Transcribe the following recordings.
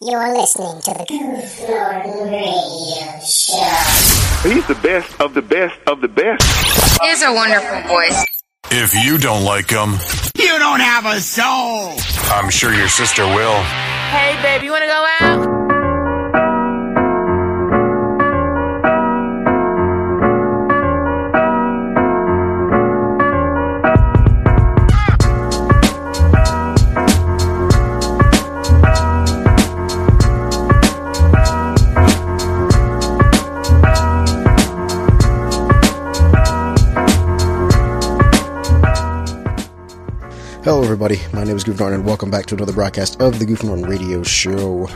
You're listening to the Goof Norton Radio Show. He's the best of the best of the best. He has a wonderful voice. If you don't like him, You don't have a soul. I'm sure your sister will. Hey, babe, you want to go out? Hello, everybody. My name is Goof Norton, and welcome back to another broadcast of the Goof Norton Radio Show.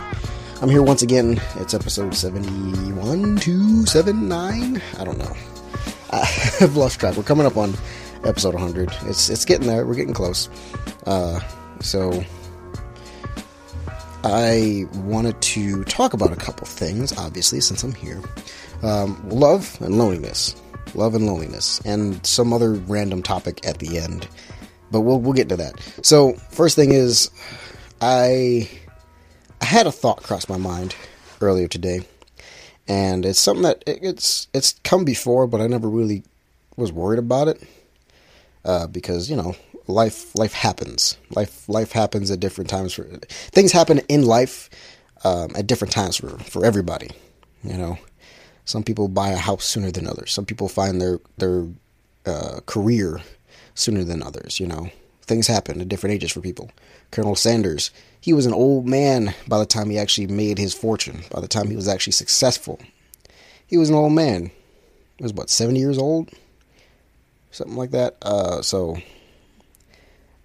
I'm here once again. It's episode 71, 279. I don't know. I've lost track. We're coming up on episode 100. It's it's getting there. We're getting close. Uh, so I wanted to talk about a couple things, obviously, since I'm here. Um, love and loneliness. Love and loneliness. And some other random topic at the end but we'll we'll get to that. So first thing is, I I had a thought cross my mind earlier today, and it's something that it, it's it's come before, but I never really was worried about it uh, because you know life life happens. Life life happens at different times. For things happen in life um, at different times for for everybody. You know, some people buy a house sooner than others. Some people find their their uh, career sooner than others, you know. Things happen at different ages for people. Colonel Sanders, he was an old man by the time he actually made his fortune, by the time he was actually successful. He was an old man. He was, what, 70 years old? Something like that. Uh, so,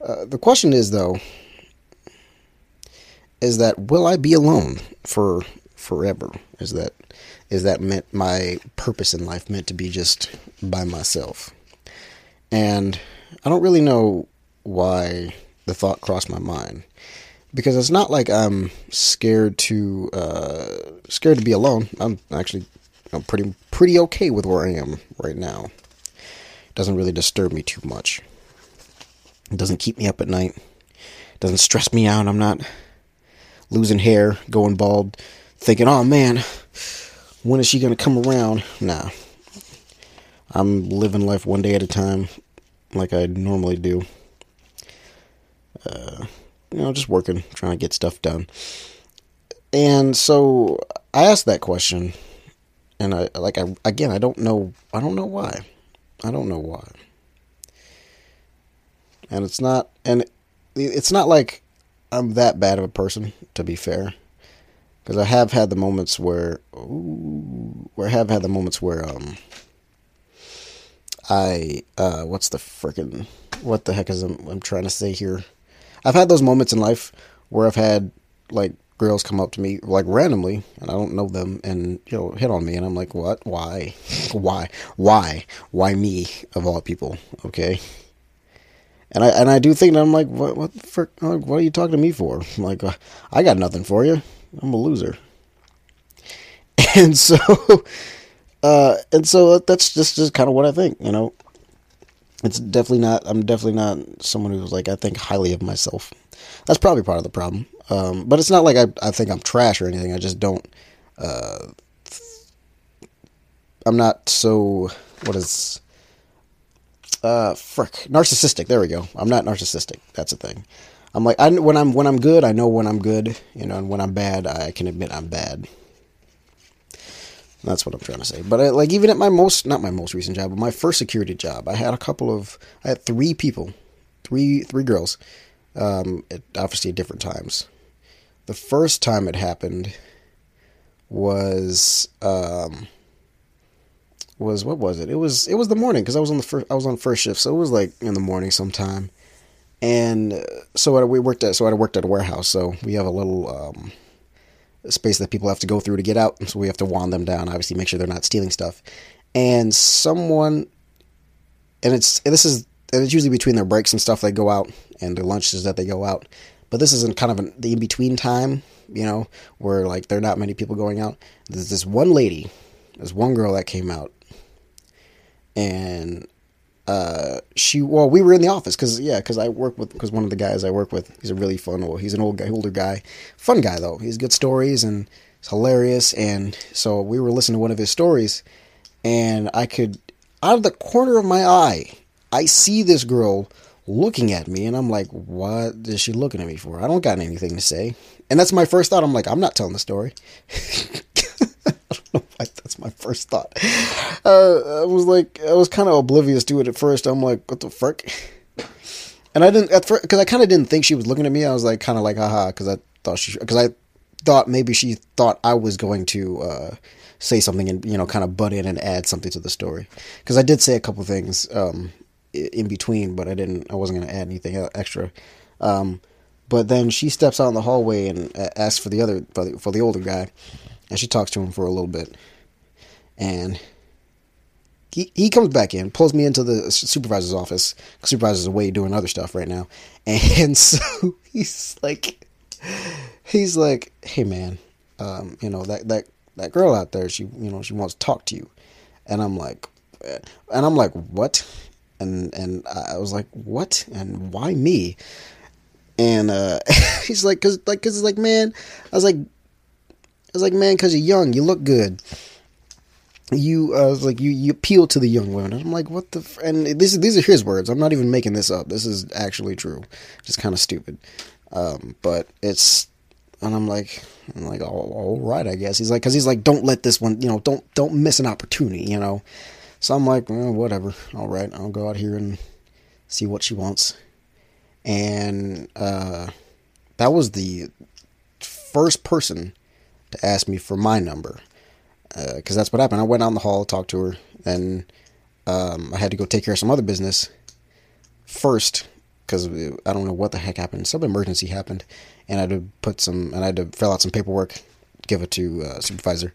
uh, the question is, though, is that will I be alone for forever? Is that is that meant my purpose in life meant to be just by myself? And I don't really know why the thought crossed my mind because it's not like I'm scared to uh, scared to be alone. I'm actually I'm pretty pretty okay with where I am right now. It doesn't really disturb me too much. It doesn't keep me up at night. It doesn't stress me out. I'm not losing hair, going bald, thinking, "Oh man, when is she gonna come around?" Nah, I'm living life one day at a time, like I normally do. Uh, you know, just working, trying to get stuff done. And so I asked that question, and I like I again I don't know I don't know why, I don't know why. And it's not and it's not like I'm that bad of a person to be fair because I have had the moments where, ooh, where I have had the moments where um, I uh, what's the frickin' what the heck is I'm, I'm trying to say here? I've had those moments in life where I've had like girls come up to me like randomly and I don't know them and you know hit on me and I'm like what? Why? Why? Why? Why me of all people? Okay? And I and I do think that I'm like what what the frick? Like, what are you talking to me for? I'm like uh, I got nothing for you. I'm a loser. And so uh and so that's just just kind of what I think you know? It's definitely not i'm definitely not someone who's like i think highly of myself. That's probably part of the problem. Um, but it's not like I, I think i'm trash or anything i just don't uh, i'm not so what is uh frick narcissistic there we go. I'm not narcissistic that's a thing. I'm like I, when i'm when i'm good i know when i'm good you know and when i'm bad i can admit i'm bad that's what I'm trying to say. But I, like even at my most, not my most recent job, but my first security job, I had a couple of, I had three people, three three girls, um, at, obviously at different times. The first time it happened was um, was what was it? It was it was the morning because I was on the first I was on first shift, so it was like in the morning sometime. And uh, so we worked at so I worked at a warehouse, so we have a little. Um, space that people have to go through to get out. So we have to wand them down, obviously, make sure they're not stealing stuff. And someone, and it's and this is and it's usually between their breaks and stuff they go out and their lunches that they go out. But this is in kind of an, the in between time, you know, where like there are not many people going out. There's this one lady, there's one girl that came out, and uh, she well, we were in the office because yeah, because I work with because one of the guys I work with, he's a really fun. Well, he's an old guy, older guy, fun guy though. He's good stories and it's hilarious. And so we were listening to one of his stories, and I could out of the corner of my eye, I see this girl looking at me, and I'm like, what is she looking at me for? I don't got anything to say. And that's my first thought. I'm like, I'm not telling the story. I don't know why that's my first thought. Uh, I was like, I was kind of oblivious to it at first. I'm like, what the fuck? And I didn't at first because I kind of didn't think she was looking at me. I was like, kind of like, haha, because I thought she because I thought maybe she thought I was going to uh, say something and you know kind of butt in and add something to the story because I did say a couple things um, in between, but I didn't. I wasn't going to add anything uh, extra. Um, but then she steps out in the hallway and uh, asks for the other for the, for the older guy, and she talks to him for a little bit, and he he comes back in, pulls me into the supervisor's office. Supervisor's away doing other stuff right now, and so he's like, he's like, hey man, um, you know that that that girl out there, she you know she wants to talk to you, and I'm like, eh, and I'm like, what? And and I was like, what? And why me? And uh, he's like, cause like, cause it's like, man, I was like, I was like, man, cause you're young, you look good. You, uh, like, you, you appeal to the young women. And I'm like, what the? F-? And this, these are his words. I'm not even making this up. This is actually true. Just kind of stupid. Um, but it's, and I'm like, I'm like, all, right, I guess. He's like, cause he's like, don't let this one, you know, don't, don't miss an opportunity, you know. So I'm like, well, whatever. All right, I'll go out here and see what she wants. And uh, that was the first person to ask me for my number because that's what happened. I went out in the hall, talked to her, and um, I had to go take care of some other business first because I don't know what the heck happened. Some emergency happened, and I had to put some and I had to fill out some paperwork, give it to uh, supervisor,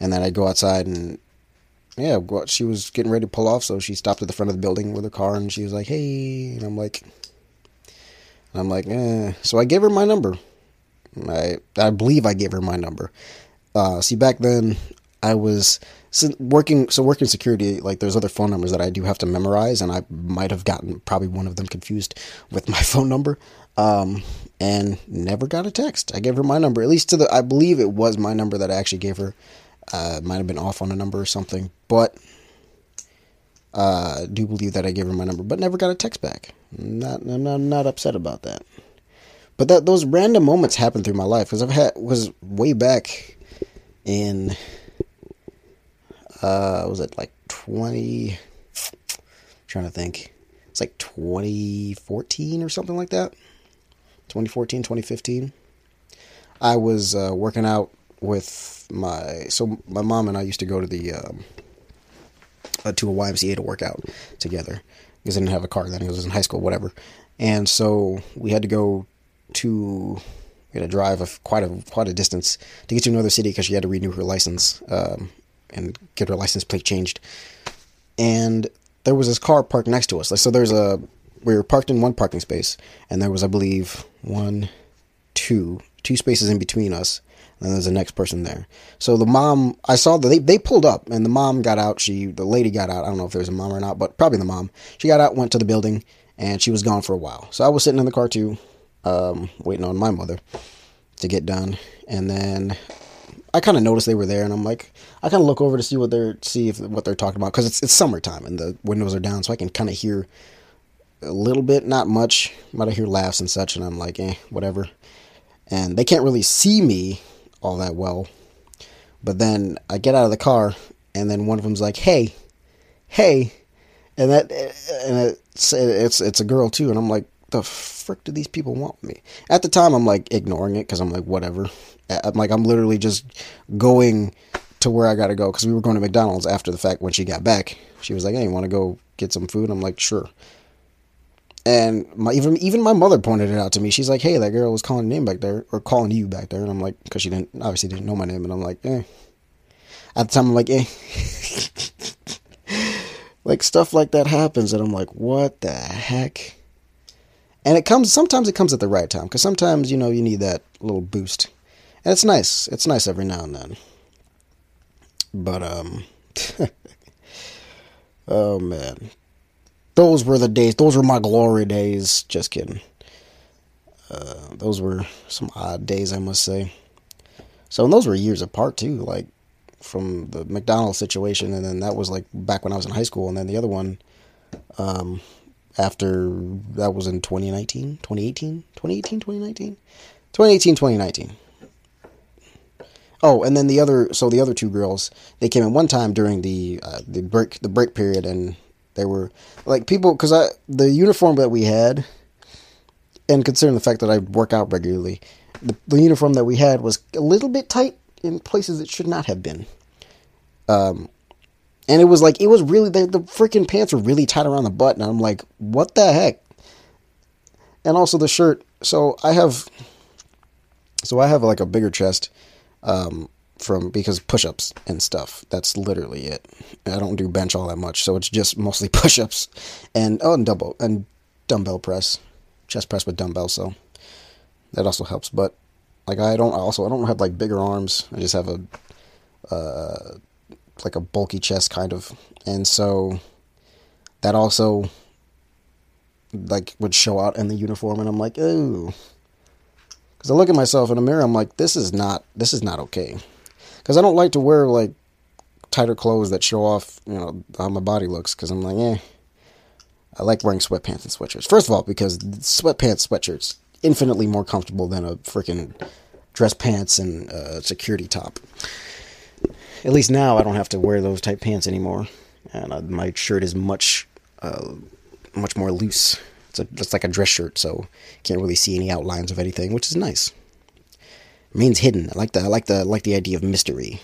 and then I'd go outside and yeah, she was getting ready to pull off, so she stopped at the front of the building with her car, and she was like, "Hey," and I'm like, I'm like, eh. So I gave her my number. I I believe I gave her my number. Uh, see, back then I was so working. So working security, like there's other phone numbers that I do have to memorize, and I might have gotten probably one of them confused with my phone number. Um, and never got a text. I gave her my number, at least to the. I believe it was my number that I actually gave her. Uh, might have been off on a number or something, but uh, I do believe that I gave her my number, but never got a text back. Not, I'm not, I'm not upset about that. But that those random moments happen through my life because I've had was way back in uh was it like 20 trying to think. It's like 2014 or something like that. 2014 2015 i was uh, working out with my so my mom and i used to go to the um, uh, to a ymca to work out together. Because i didn't have a car then it was in high school whatever. And so we had to go to we had to drive a, quite a quite a distance to get to another city because she had to renew her license um, and get her license plate changed. And there was this car parked next to us. Like so, there's a we were parked in one parking space, and there was I believe one, two, two spaces in between us. And then there's the next person there. So the mom, I saw that they, they pulled up, and the mom got out. She, the lady got out. I don't know if there was a mom or not, but probably the mom. She got out, went to the building, and she was gone for a while. So I was sitting in the car too, um, waiting on my mother to get done, and then I kind of noticed they were there, and I'm like, I kind of look over to see what they're see if what they're talking about because it's it's summertime and the windows are down, so I can kind of hear a little bit, not much, but I hear laughs and such, and I'm like, eh, whatever. And they can't really see me all that well, but then I get out of the car, and then one of them's like, hey, hey, and that and it's it's it's a girl too, and I'm like, the frick do these people want me? At the time, I'm like ignoring it because I'm like, whatever. I'm like, I'm literally just going to where I gotta go because we were going to McDonald's after the fact. When she got back, she was like, "Hey, you want to go get some food?" I'm like, "Sure." And my even even my mother pointed it out to me. She's like, "Hey, that girl was calling your name back there, or calling you back there," and I'm like, because she didn't obviously didn't know my name, and I'm like, eh. At the time, I'm like, eh. like stuff like that happens, and I'm like, what the heck? And it comes sometimes it comes at the right time because sometimes you know you need that little boost, and it's nice. It's nice every now and then. But um, oh man, those were the days. Those were my glory days. Just kidding. Uh, those were some odd days, I must say. So, and those were years apart too. Like from the McDonald's situation, and then that was like back when I was in high school, and then the other one, um, after that was in 2019, 2018, 2018, 2019, 2018, 2019. Oh, and then the other, so the other two girls, they came in one time during the uh, the break the break period, and they were like people because I the uniform that we had, and considering the fact that I work out regularly, the, the uniform that we had was a little bit tight in places it should not have been. Um, and it was like it was really the, the freaking pants were really tight around the butt, and I'm like, what the heck? And also the shirt. So I have, so I have like a bigger chest, um, from because push-ups and stuff. That's literally it. I don't do bench all that much, so it's just mostly push-ups, and oh, and double and dumbbell press, chest press with dumbbells. So that also helps. But like I don't also I don't have like bigger arms. I just have a uh, like a bulky chest kind of, and so that also like would show out in the uniform, and I'm like, ooh. Because I look at myself in a mirror, I'm like, this is not this is not okay. Because I don't like to wear like tighter clothes that show off, you know, how my body looks. Because I'm like, eh. I like wearing sweatpants and sweatshirts. First of all, because sweatpants, sweatshirts, infinitely more comfortable than a freaking dress pants and uh, security top. At least now I don't have to wear those tight pants anymore, and uh, my shirt is much, uh, much more loose. It's a, it's like a dress shirt, so you can't really see any outlines of anything, which is nice. It means hidden. I like the I like the I like the idea of mystery.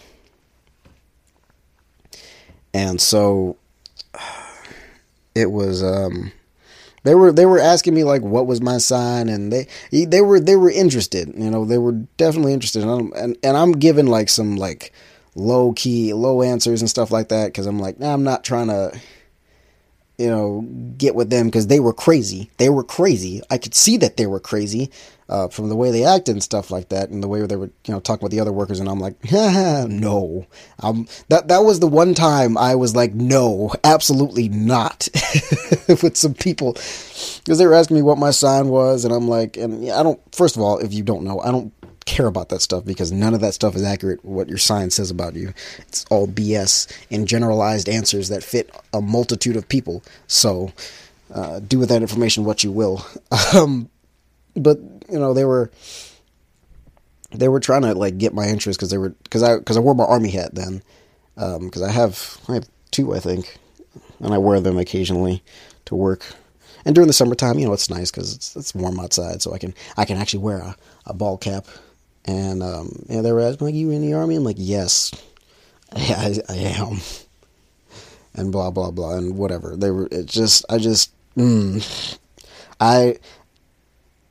And so it was um they were they were asking me like what was my sign and they they were they were interested you know they were definitely interested and I'm, and, and I'm giving like some like low key low answers and stuff like that because I'm like nah, I'm not trying to you know get with them because they were crazy. They were crazy. I could see that they were crazy uh, from the way they acted and stuff like that and the way they were, you know talking with the other workers and I'm like no. Um that that was the one time I was like no absolutely not with some people. Because they were asking me what my sign was and I'm like and I don't first of all if you don't know I don't care about that stuff because none of that stuff is accurate what your sign says about you. It's all BS and generalized answers that fit a multitude of people. So uh, do with that information what you will. Um, but you know they were they were trying to like get my interest because they were because I because I wore my army hat then because um, I have I have two I think and I wear them occasionally to work. And during the summertime you know it's nice because it's, it's warm outside so I can I can actually wear a, a ball cap and um, they were asking like you in the army? I'm like yes I, I, am. And blah blah blah and whatever. They were it just I just mm, I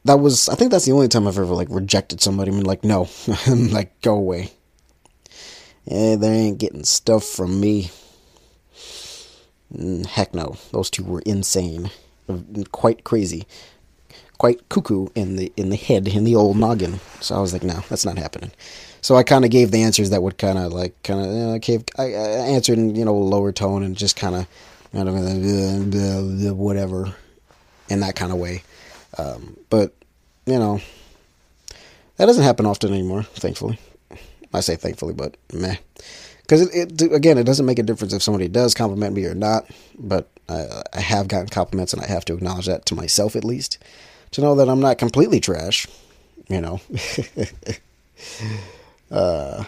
that was I think that's the only time I've ever like rejected somebody. I mean, like no, like go away. Yeah, they ain't getting stuff from me. Mm, heck no, those two were insane, quite crazy, quite cuckoo in the in the head in the old noggin. So I was like, no, that's not happening. So I kind of gave the answers that would kind of like kind of you know, gave, I, I answered in you know lower tone and just kind of kind of whatever in that kind of way. Um, but you know, that doesn't happen often anymore. Thankfully, I say thankfully, but meh. Because it, it, again, it doesn't make a difference if somebody does compliment me or not. But I, I have gotten compliments, and I have to acknowledge that to myself at least, to know that I'm not completely trash. You know. uh,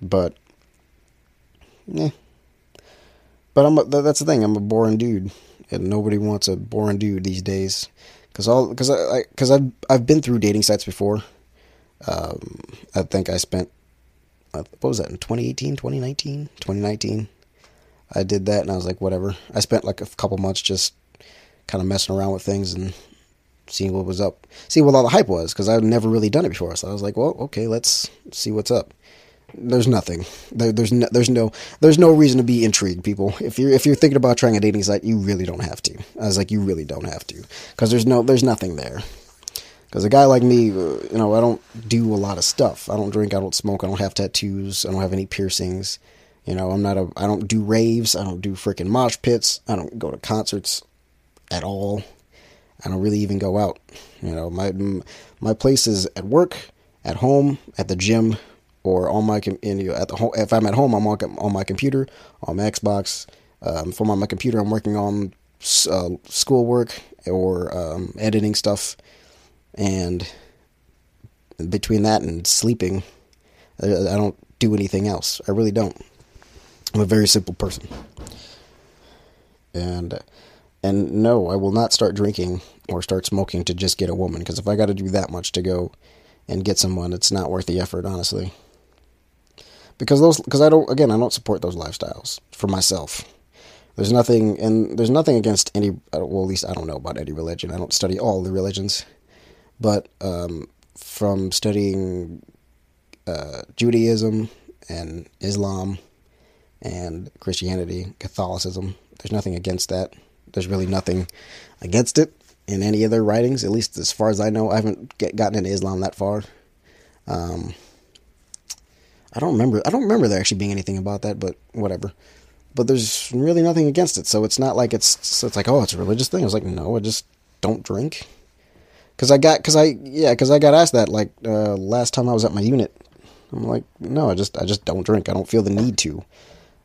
but yeah. But I'm a, that's the thing. I'm a boring dude, and nobody wants a boring dude these days because all because I because I've I've been through dating sites before. Um, I think I spent uh, what was that in 2018, 2019, 2019. I did that and I was like, whatever. I spent like a couple months just kind of messing around with things and seeing what was up, seeing what all the hype was because I'd never really done it before. So I was like, well, okay, let's see what's up there's nothing. There, there's no, there's no there's no reason to be intrigued, people. If you're if you're thinking about trying a dating site, you really don't have to. I was like, you really don't have to, because there's no there's nothing there. Because a guy like me, uh, you know, I don't do a lot of stuff. I don't drink. I don't smoke. I don't have tattoos. I don't have any piercings. You know, I'm not a. I don't do raves. I don't do freaking mosh pits. I don't go to concerts. at all. I don't really even go out. You know, my my place is at work, at home, at the gym, or on my com- at the home. If I'm at home, I'm on on my computer, on my Xbox. Um, from on my computer, I'm working on uh, schoolwork or um, editing stuff, and between that and sleeping, I, I don't do anything else. I really don't. I'm a very simple person, and and no, I will not start drinking or start smoking to just get a woman. Because if I got to do that much to go and get someone, it's not worth the effort, honestly. Because those, because I don't, again, I don't support those lifestyles for myself. There's nothing, and there's nothing against any. uh, Well, at least I don't know about any religion. I don't study all the religions, but um, from studying uh, Judaism and Islam and Christianity, Catholicism, there's nothing against that. There's really nothing against it in any of their writings, at least as far as I know. I haven't get, gotten into Islam that far. Um, I don't remember. I don't remember there actually being anything about that, but whatever. But there's really nothing against it, so it's not like it's so it's like oh it's a religious thing. I was like no, I just don't drink. Cause I got, cause I yeah, cause I got asked that like uh, last time I was at my unit. I'm like no, I just I just don't drink. I don't feel the need to.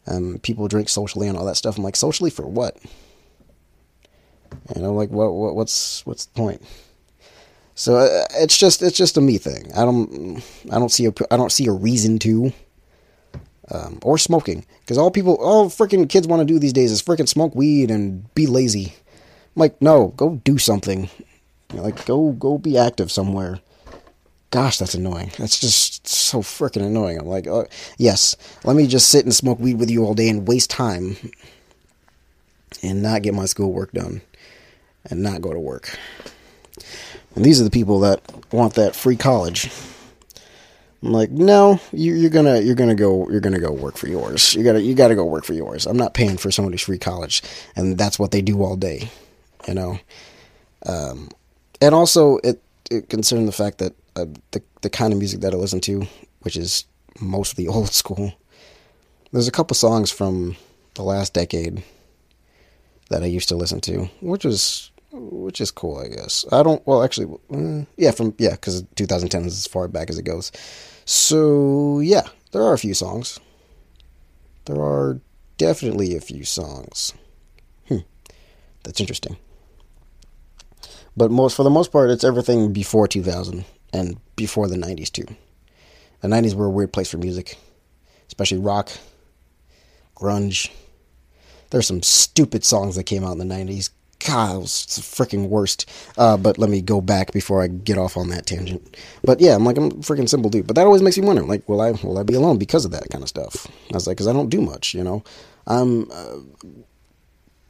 Um, people drink socially and all that stuff. I'm like socially for what? You know, like what, what what's what's the point? So uh, it's just it's just a me thing. I don't I don't see a I don't see a reason to. Um, or smoking, because all people, all freaking kids want to do these days is freaking smoke weed and be lazy. I'm like, no, go do something. You know, like, go go be active somewhere. Gosh, that's annoying. That's just so freaking annoying. I'm like, uh, yes, let me just sit and smoke weed with you all day and waste time, and not get my schoolwork done, and not go to work. And these are the people that want that free college. I'm like, no, you, you're gonna you're gonna go you're gonna go work for yours. You gotta you gotta go work for yours. I'm not paying for somebody's free college, and that's what they do all day, you know. Um, and also, it, it considering the fact that uh, the the kind of music that I listen to, which is mostly old school. There's a couple songs from the last decade that I used to listen to, which was which is cool, I guess. I don't. Well, actually, uh, yeah, from yeah, because 2010 is as far back as it goes. So yeah, there are a few songs. There are definitely a few songs. Hmm, that's interesting. But most for the most part, it's everything before 2000 and before the 90s too. The 90s were a weird place for music, especially rock, grunge. There's some stupid songs that came out in the 90s. God, it was the freaking worst. Uh, but let me go back before I get off on that tangent. But yeah, I'm like I'm a freaking simple dude. But that always makes me wonder, like, will I will I be alone because of that kind of stuff? I was like, because I don't do much, you know. I'm, uh,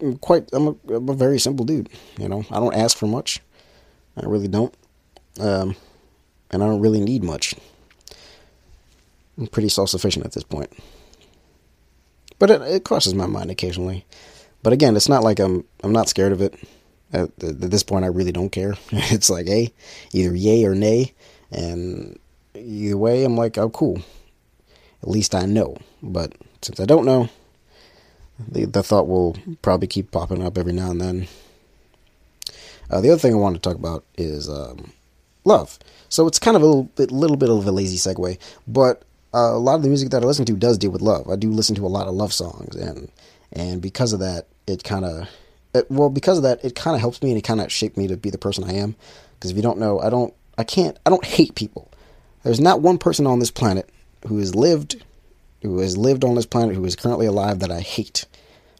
I'm quite. I'm a, I'm a very simple dude. You know, I don't ask for much. I really don't. Um, and I don't really need much. I'm pretty self sufficient at this point. But it, it crosses my mind occasionally. But again, it's not like I'm I'm not scared of it. At, at this point, I really don't care. it's like, hey, either yay or nay, and either way, I'm like, oh, cool. At least I know. But since I don't know, the the thought will probably keep popping up every now and then. Uh, the other thing I wanted to talk about is um, love. So it's kind of a little bit, little bit of a lazy segue, but uh, a lot of the music that I listen to does deal with love. I do listen to a lot of love songs, and and because of that, it kind of well because of that, it kind of helps me and it kind of shaped me to be the person I am. Because if you don't know, I don't, I can't, I don't hate people. There's not one person on this planet who has lived, who has lived on this planet, who is currently alive that I hate.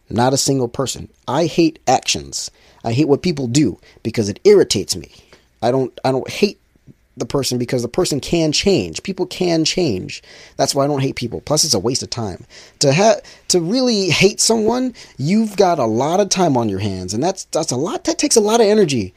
Not a single person. I hate actions. I hate what people do because it irritates me. I don't I don't hate the person because the person can change. People can change. That's why I don't hate people. Plus it's a waste of time. To ha- to really hate someone, you've got a lot of time on your hands and that's that's a lot that takes a lot of energy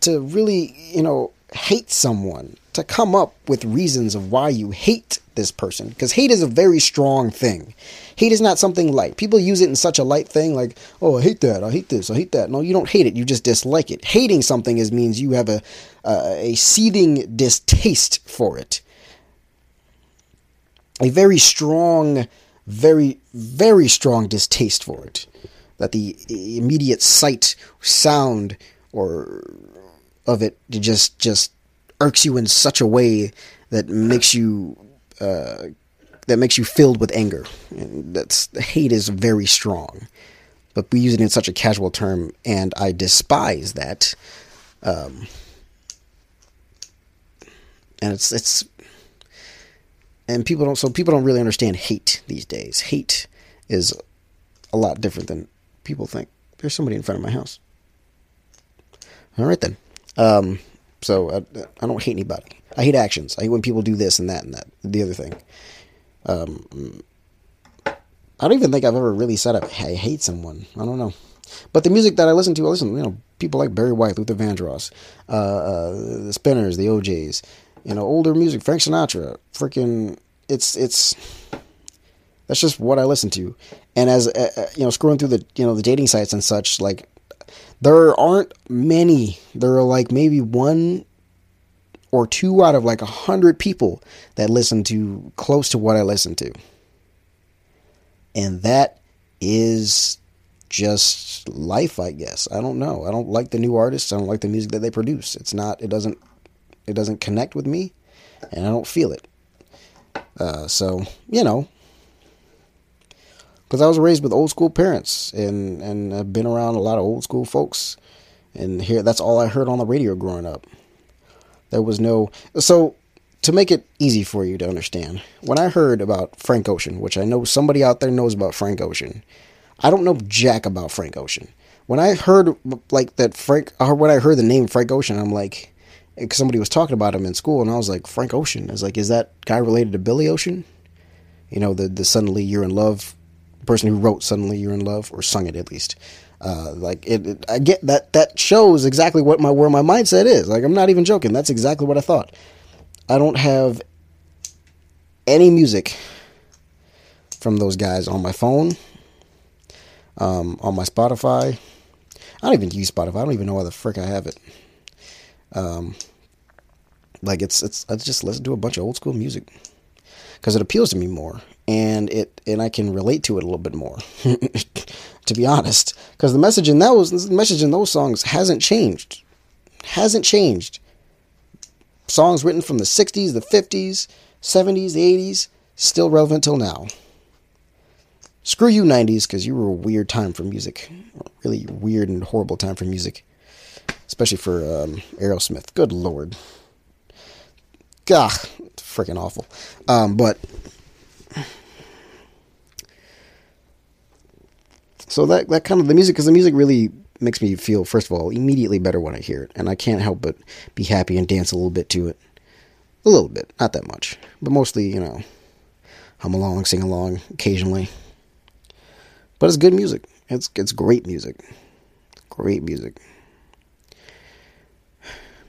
to really, you know, hate someone. To come up with reasons of why you hate this person because hate is a very strong thing. Hate is not something light. People use it in such a light thing, like, "Oh, I hate that. I hate this. I hate that." No, you don't hate it. You just dislike it. Hating something is means you have a uh, a seething distaste for it. A very strong, very very strong distaste for it. that the immediate sight, sound, or of it just just irks you in such a way that makes you uh, that makes you filled with anger. And that's hate is very strong, but we use it in such a casual term, and I despise that. Um, and it's it's and people don't so people don't really understand hate these days. Hate is a lot different than people think. There's somebody in front of my house. All right then. Um, so I, I don't hate anybody. I hate actions. I hate when people do this and that and that. The other thing. Um, I don't even think I've ever really said I hate someone. I don't know. But the music that I listen to, I listen, you know, people like Barry White, Luther Vandross, uh, uh, the Spinners, the O'Jays, you know, older music, Frank Sinatra, freaking, it's it's that's just what I listen to. And as uh, uh, you know, scrolling through the you know the dating sites and such, like there aren't many. There are like maybe one or two out of like a hundred people that listen to close to what I listen to, and that is just life, I guess. I don't know. I don't like the new artists. I don't like the music that they produce. It's not. It doesn't. It doesn't connect with me, and I don't feel it. Uh, so you know, because I was raised with old school parents, and and I've been around a lot of old school folks, and here that's all I heard on the radio growing up. There was no so to make it easy for you to understand. When I heard about Frank Ocean, which I know somebody out there knows about Frank Ocean, I don't know jack about Frank Ocean. When I heard like that Frank, when I heard the name Frank Ocean, I'm like, because somebody was talking about him in school, and I was like, Frank Ocean. I was like, is that guy related to Billy Ocean? You know, the the suddenly you're in love person who wrote suddenly you're in love or sung it at least. Uh, like it, it, I get that that shows exactly what my where my mindset is. Like I'm not even joking. That's exactly what I thought. I don't have any music from those guys on my phone, um, on my Spotify. I don't even use Spotify. I don't even know why the frick I have it. Um, like it's it's I just listen to a bunch of old school music because it appeals to me more and it and I can relate to it a little bit more. to be honest, because the message in those the message in those songs hasn't changed, hasn't changed. Songs written from the '60s, the '50s, '70s, the '80s, still relevant till now. Screw you '90s, because you were a weird time for music, really weird and horrible time for music, especially for um, Aerosmith. Good lord, God, freaking awful. Um, but so that that kind of the music because the music really makes me feel first of all immediately better when I hear it, and I can't help but be happy and dance a little bit to it, a little bit, not that much, but mostly you know, hum along, sing along occasionally. But it's good music. It's it's great music, great music.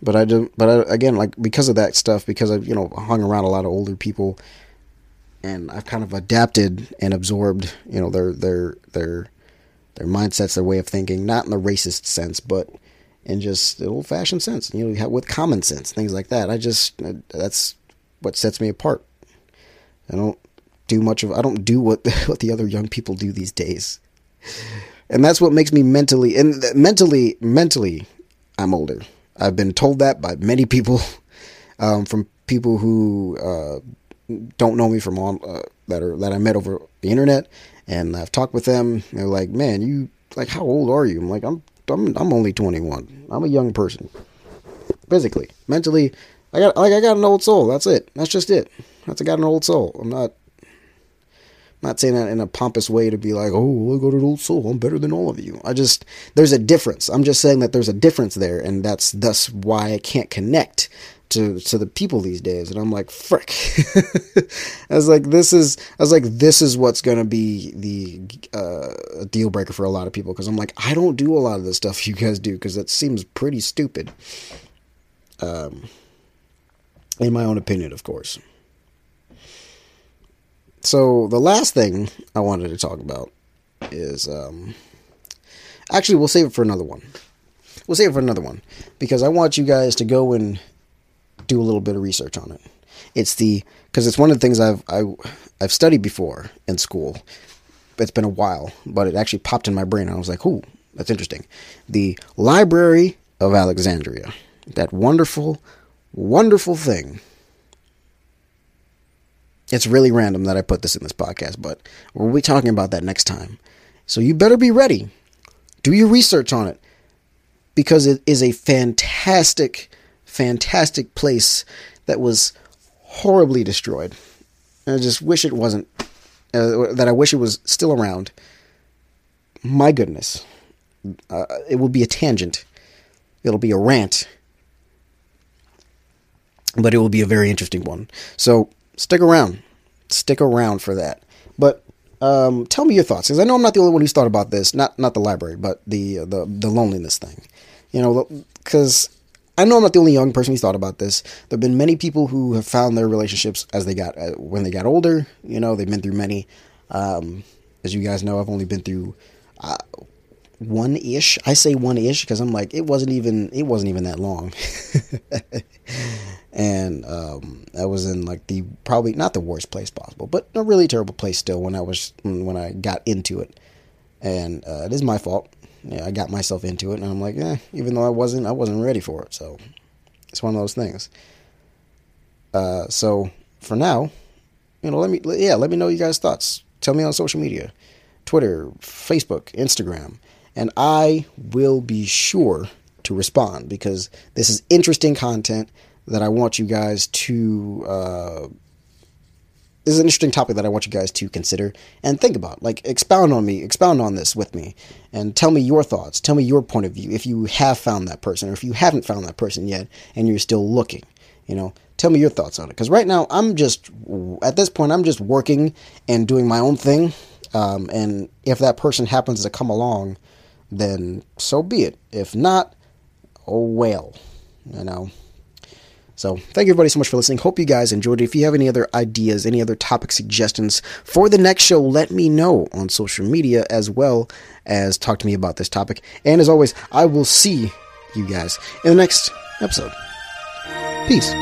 But I do, but I, again, like because of that stuff, because I've you know hung around a lot of older people, and I've kind of adapted and absorbed, you know, their their their their mindsets, their way of thinking, not in the racist sense, but in just the old fashioned sense, you know, with common sense, things like that. I just, that's what sets me apart. I don't do much of, I don't do what, what the other young people do these days. And that's what makes me mentally, and mentally, mentally, I'm older. I've been told that by many people, um, from people who, uh, don't know me from on, uh, that are, that I met over the internet and I've talked with them. They're like, "Man, you like how old are you?" I'm like, "I'm I'm I'm only 21. I'm a young person. Physically, mentally, I got like I got an old soul. That's it. That's just it. That's I got an old soul. I'm not I'm not saying that in a pompous way to be like, "Oh, I got an old soul. I'm better than all of you." I just there's a difference. I'm just saying that there's a difference there, and that's thus why I can't connect to to the people these days. And i'm like frick. I was like this is i was like this is what's gonna be the uh, deal breaker for a lot of people. Because i'm like i don't do a lot of the stuff you guys do because that seems pretty stupid. Um in my own opinion of course. So the last thing i wanted to talk about is um actually we'll save it for another one. We'll save it for another one. Because i want you guys to go and do a little bit of research on it. It's the because it's one of the things I've I, have i have studied before in school, it's been a while, but it actually popped in my brain. I was like, "Ooh, that's interesting." The Library of Alexandria, that wonderful, wonderful thing. It's really random that I put this in this podcast, but we'll be talking about that next time. So you better be ready. Do your research on it because it is a fantastic, fantastic place that was horribly destroyed. I just wish it wasn't, uh, that I wish it was still around. My goodness. Uh, it will be a tangent. It'll be a rant. But it will be a very interesting one. So stick around. Stick around for that. But um, tell me your thoughts, because I know I'm not the only one who's thought about this. Not not the library, but the the the loneliness thing. You know, because I know I'm not the only young person who's thought about this. There've been many people who have found their relationships as they got uh, when they got older. You know, they've been through many. Um, as you guys know, I've only been through uh, one ish. I say one ish because I'm like it wasn't even it wasn't even that long. and um, I was in like the probably not the worst place possible, but a really terrible place still when I was when I got into it. And uh, it is my fault yeah, I got myself into it, and I'm like, eh, even though I wasn't, I wasn't ready for it. So it's one of those things. Uh, so for now, you know, let me, yeah, let me know you guys' thoughts. Tell me on social media, Twitter, Facebook, Instagram, and I will be sure to respond because this is interesting content that I want you guys to uh, is an interesting topic that I want you guys to consider and think about. Like, expound on me, expound on this with me, and tell me your thoughts. Tell me your point of view if you have found that person or if you haven't found that person yet and you're still looking. You know, tell me your thoughts on it. Because right now, I'm just, at this point, I'm just working and doing my own thing. Um, and if that person happens to come along, then so be it. If not, oh well. You know. So, thank you everybody so much for listening. Hope you guys enjoyed it. If you have any other ideas, any other topic suggestions for the next show, let me know on social media as well as talk to me about this topic. And as always, I will see you guys in the next episode. Peace.